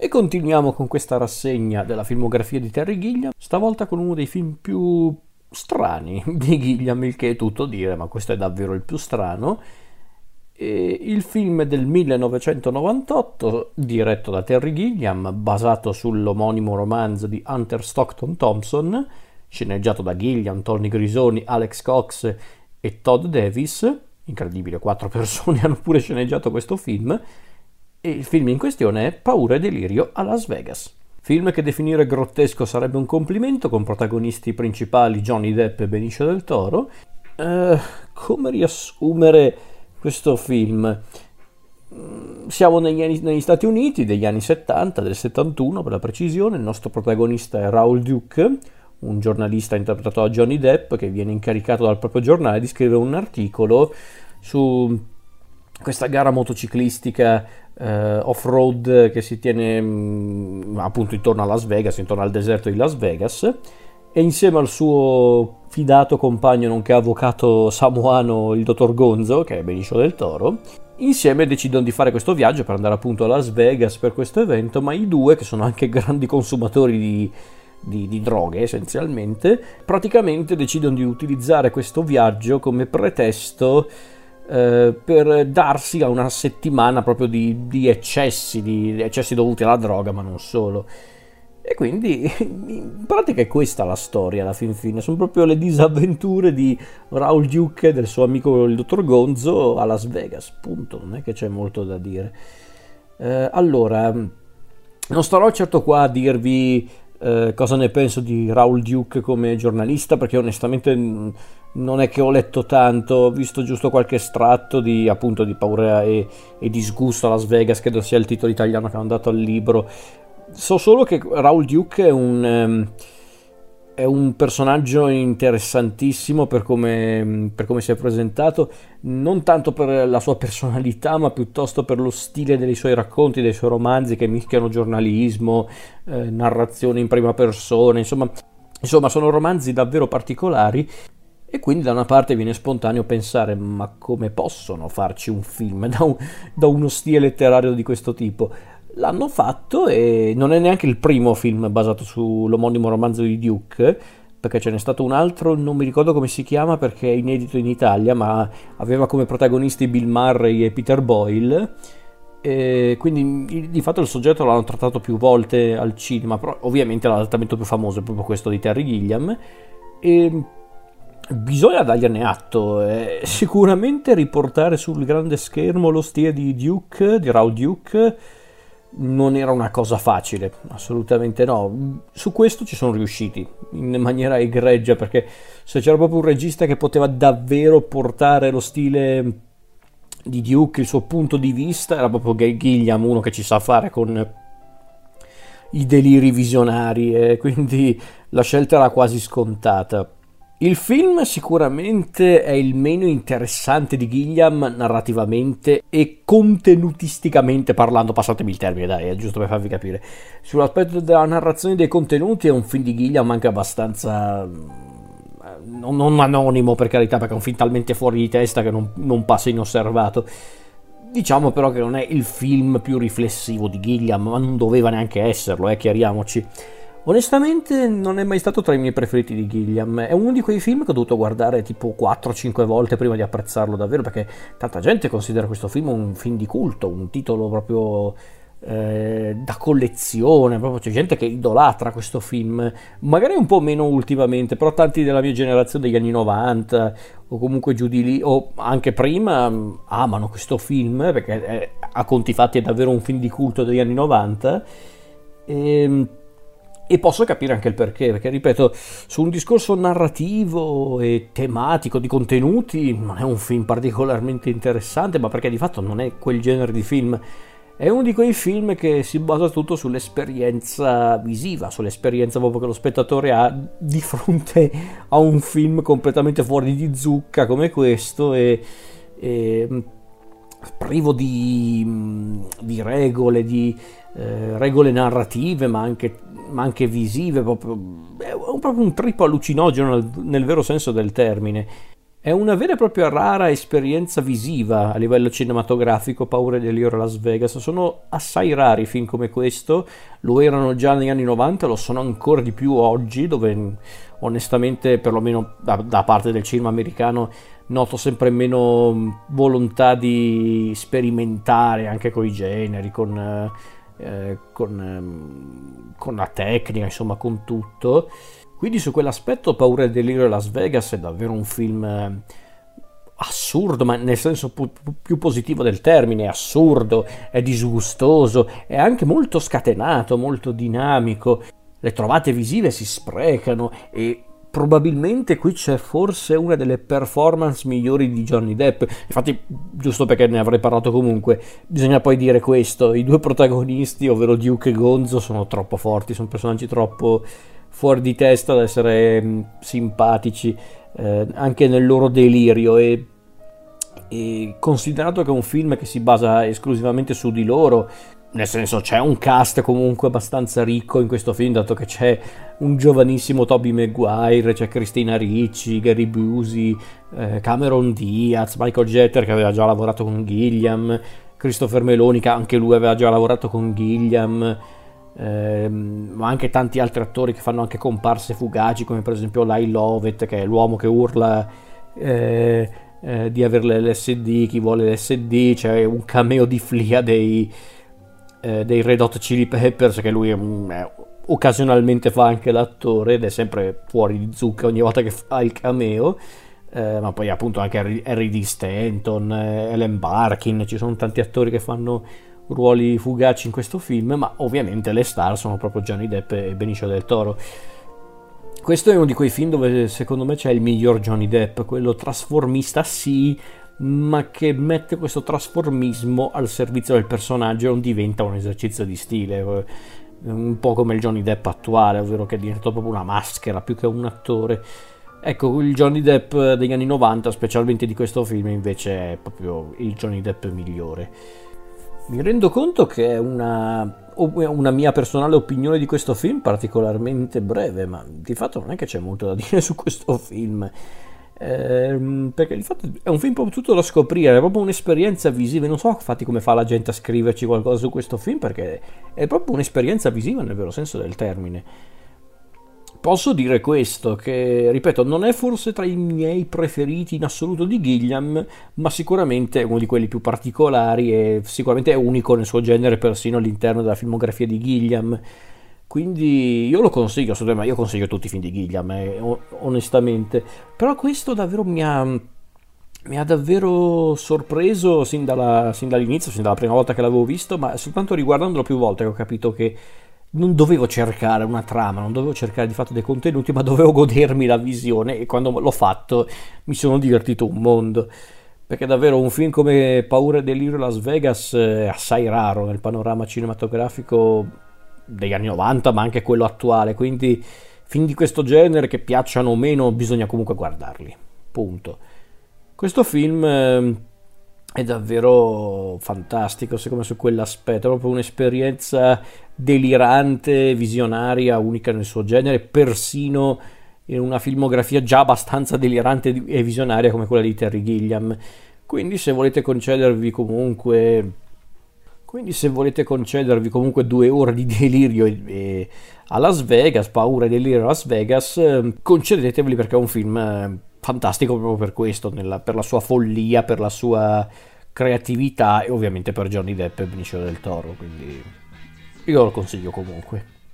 E continuiamo con questa rassegna della filmografia di Terry Gilliam, stavolta con uno dei film più strani di Gilliam, il che è tutto dire, ma questo è davvero il più strano. E il film del 1998, diretto da Terry Gilliam, basato sull'omonimo romanzo di Hunter Stockton Thompson, sceneggiato da Gilliam, Tony Grisoni, Alex Cox e Todd Davis. Incredibile, quattro persone hanno pure sceneggiato questo film. E il film in questione è Paura e delirio a Las Vegas. Film che definire grottesco sarebbe un complimento, con protagonisti principali Johnny Depp e Benicio del Toro. Eh, come riassumere questo film? Mm, siamo negli, anni, negli, Stati Uniti degli anni 70, del 71 per la precisione, il nostro protagonista è Raoul Duke, un giornalista interpretato da Johnny Depp che viene incaricato dal proprio giornale di scrivere un articolo su questa gara motociclistica eh, off-road che si tiene mh, mm, appunto intorno a Las Vegas, intorno al deserto di Las Vegas e insieme al suo fidato compagno nonché avvocato samoano il dottor Gonzo, che è Benicio del Toro, insieme decidono di fare questo viaggio per andare appunto a Las Vegas per questo evento, ma i due, che sono anche grandi consumatori di, di, di droghe essenzialmente, praticamente decidono di utilizzare questo viaggio come pretesto eh, per darsi a una settimana proprio di, di eccessi, di eccessi dovuti alla droga, ma non solo. E quindi in pratica è questa la storia alla fin fine, sono proprio le disavventure di Raul Duke e del suo amico il dottor Gonzo a Las Vegas, punto, non è che c'è molto da dire. Eh, allora, non starò certo qua a dirvi eh, cosa ne penso di Raul Duke come giornalista, perché onestamente non è che ho letto tanto, ho visto giusto qualche estratto di, appunto, di paura e, e disgusto a Las Vegas, credo sia il titolo italiano che hanno dato al libro. So solo che Raul Duke è un, um, è un personaggio interessantissimo per come, per come, si è presentato, non tanto per la sua personalità, ma piuttosto per lo stile dei suoi racconti, dei suoi romanzi che mischiano giornalismo, eh, narrazione in prima persona, insomma, insomma sono romanzi davvero particolari e quindi da una parte viene spontaneo pensare, ma come possono farci un film da, un, da, uno stile letterario di questo tipo? L'hanno fatto e non è neanche il primo film basato sull'omonimo romanzo di Duke, perché ce n'è stato un altro, non mi ricordo come si chiama perché è inedito in Italia, ma aveva come protagonisti Bill Murray e Peter Boyle. E quindi di fatto il soggetto l'hanno trattato più volte al cinema, però ovviamente l'adattamento più famoso è proprio questo di Terry Gilliam. E Bisogna dargliene atto, eh, sicuramente riportare sul grande schermo lo stile di Duke, di Raw Duke, non era una cosa facile, assolutamente no. Su questo ci sono riusciti in maniera egregia perché se c'era proprio un regista che poteva davvero portare lo stile di Duke, il suo punto di vista, era proprio Gilliam, uno che ci sa fare con i deliri visionari e quindi la scelta era quasi scontata. Il film sicuramente è il meno interessante di Gilliam narrativamente e contenutisticamente parlando, passatemi il termine, dai, è giusto per farvi capire. Sull'aspetto della narrazione dei contenuti è un film di Gilliam anche abbastanza mm, non, anonimo per carità, perché è un film talmente fuori di testa che non, non passa inosservato. Diciamo però che non è il film più riflessivo di Gilliam, ma non doveva neanche esserlo, eh, chiariamoci. Onestamente non è mai stato tra i miei preferiti di Gilliam, è uno di quei film che ho dovuto guardare tipo 4-5 volte prima di apprezzarlo davvero perché tanta gente considera questo film un film di culto, un titolo proprio eh, da collezione, proprio c'è gente che idolatra questo film, magari un po' meno ultimamente, però tanti della mia generazione degli anni 90 o comunque giù di lì o anche prima amano questo film perché è, a conti fatti è davvero un film di culto degli anni 90. E, ehm, e posso capire anche il perché, perché ripeto, su un discorso narrativo e tematico di contenuti non è un film particolarmente interessante, ma perché di fatto non è quel genere di film. È uno di quei film che si basa tutto sull'esperienza visiva, sull'esperienza proprio che lo spettatore ha di fronte a un film completamente fuori di zucca come questo e, e privo di, di regole, di eh, regole narrative, ma anche, ma anche visive, proprio, è proprio un trippo allucinogeno nel, nel, vero senso del termine. È una vera e propria rara esperienza visiva a livello cinematografico, Paura e Delirio a Las Vegas. Sono assai rari film come questo, lo erano già negli anni 90, lo sono ancora di più oggi, dove onestamente, perlomeno da, da parte del cinema americano, noto sempre meno volontà di sperimentare anche con i generi, con, eh, eh, con la tecnica, insomma, con tutto. Quindi su quell'aspetto Paura e Delirio a Las Vegas è davvero un film eh, assurdo, ma nel senso pu- più positivo del termine, è assurdo, è disgustoso, è anche molto scatenato, molto dinamico. Le trovate visive si sprecano e probabilmente qui c'è forse una delle performance migliori di Johnny Depp. Infatti, giusto perché ne avrei parlato comunque, bisogna poi dire questo: i due protagonisti, ovvero Duke e Gonzo, sono troppo forti, sono personaggi troppo fuori di testa da essere mm, simpatici eh, anche nel loro delirio e, e, considerato che è un film che si basa esclusivamente su di loro nel senso c'è un cast comunque abbastanza ricco in questo film dato che c'è un giovanissimo Toby Maguire c'è Christina Ricci, Gary Busey eh, Cameron Diaz, Michael Jeter che aveva già lavorato con Gilliam Christopher Meloni che anche lui aveva già lavorato con Gilliam ehm, ma anche tanti altri attori che fanno anche comparse fugaci, come per esempio Lai Lovett, che è l'uomo che urla eh, eh, di avere l'LSD, chi vuole l'SD, c'è un cameo di Flia dei, eh, dei Red Hot Chili Peppers, che lui è, è, occasionalmente fa anche l'attore ed è sempre fuori di zucca ogni volta che fa il cameo. Eh, ma poi appunto anche Harry, Harry D. Stanton, eh, Ellen Barkin, ci sono tanti attori che fanno ruoli fugaci in questo film, ma ovviamente le star sono proprio Johnny Depp e Benicio del Toro. Questo è uno di quei film dove secondo me c'è il miglior Johnny Depp, quello trasformista sì, ma che mette questo trasformismo al servizio del personaggio e non diventa un esercizio di stile, un po' come il Johnny Depp attuale, ovvero che è diventato proprio una maschera più che un attore. Ecco, il Johnny Depp degli anni 90, specialmente di questo film, invece è proprio il Johnny Depp migliore. Mi rendo conto che è una, una, mia personale opinione di questo film particolarmente breve, ma di fatto non è che c'è molto da dire su questo film. Eh, perché di fatto è un film proprio tutto da scoprire, è proprio un'esperienza visiva. Non so infatti come fa la gente a scriverci qualcosa su questo film, perché è proprio un'esperienza visiva nel vero senso del termine. Posso dire questo, che ripeto, non è forse tra i miei preferiti in assoluto di Gilliam, ma sicuramente è uno di quelli più particolari e sicuramente è unico nel suo genere persino all'interno della filmografia di Gilliam. Quindi io lo consiglio, io consiglio tutti i film di Gilliam, eh, onestamente. Però questo davvero mi ha, mi ha davvero sorpreso sin, dalla, sin dall'inizio, sin dalla prima volta che l'avevo visto, ma soltanto riguardandolo più volte ho capito che non dovevo cercare una trama, non dovevo cercare di fatto dei contenuti, ma dovevo godermi la visione e quando l'ho fatto mi sono divertito un mondo. Perché davvero un film come Paura e Delirio Las Vegas è assai raro nel panorama cinematografico degli anni 90, ma anche quello attuale, quindi film di questo genere che piacciono o meno bisogna comunque guardarli. Punto. Questo film ehm, è davvero fantastico secondo me su quell'aspetto, è proprio un'esperienza delirante, visionaria, unica nel suo genere, persino in una filmografia già abbastanza delirante e visionaria come quella di Terry Gilliam. Quindi se volete concedervi comunque quindi se volete concedervi comunque due ore di delirio a Las Vegas, paura e delirio a Las Vegas, ehm, concedeteveli perché è un film eh, fantastico proprio per questo, nella, per la sua follia, per la sua creatività e ovviamente per Johnny Depp e Benicio del Toro, quindi io lo consiglio comunque.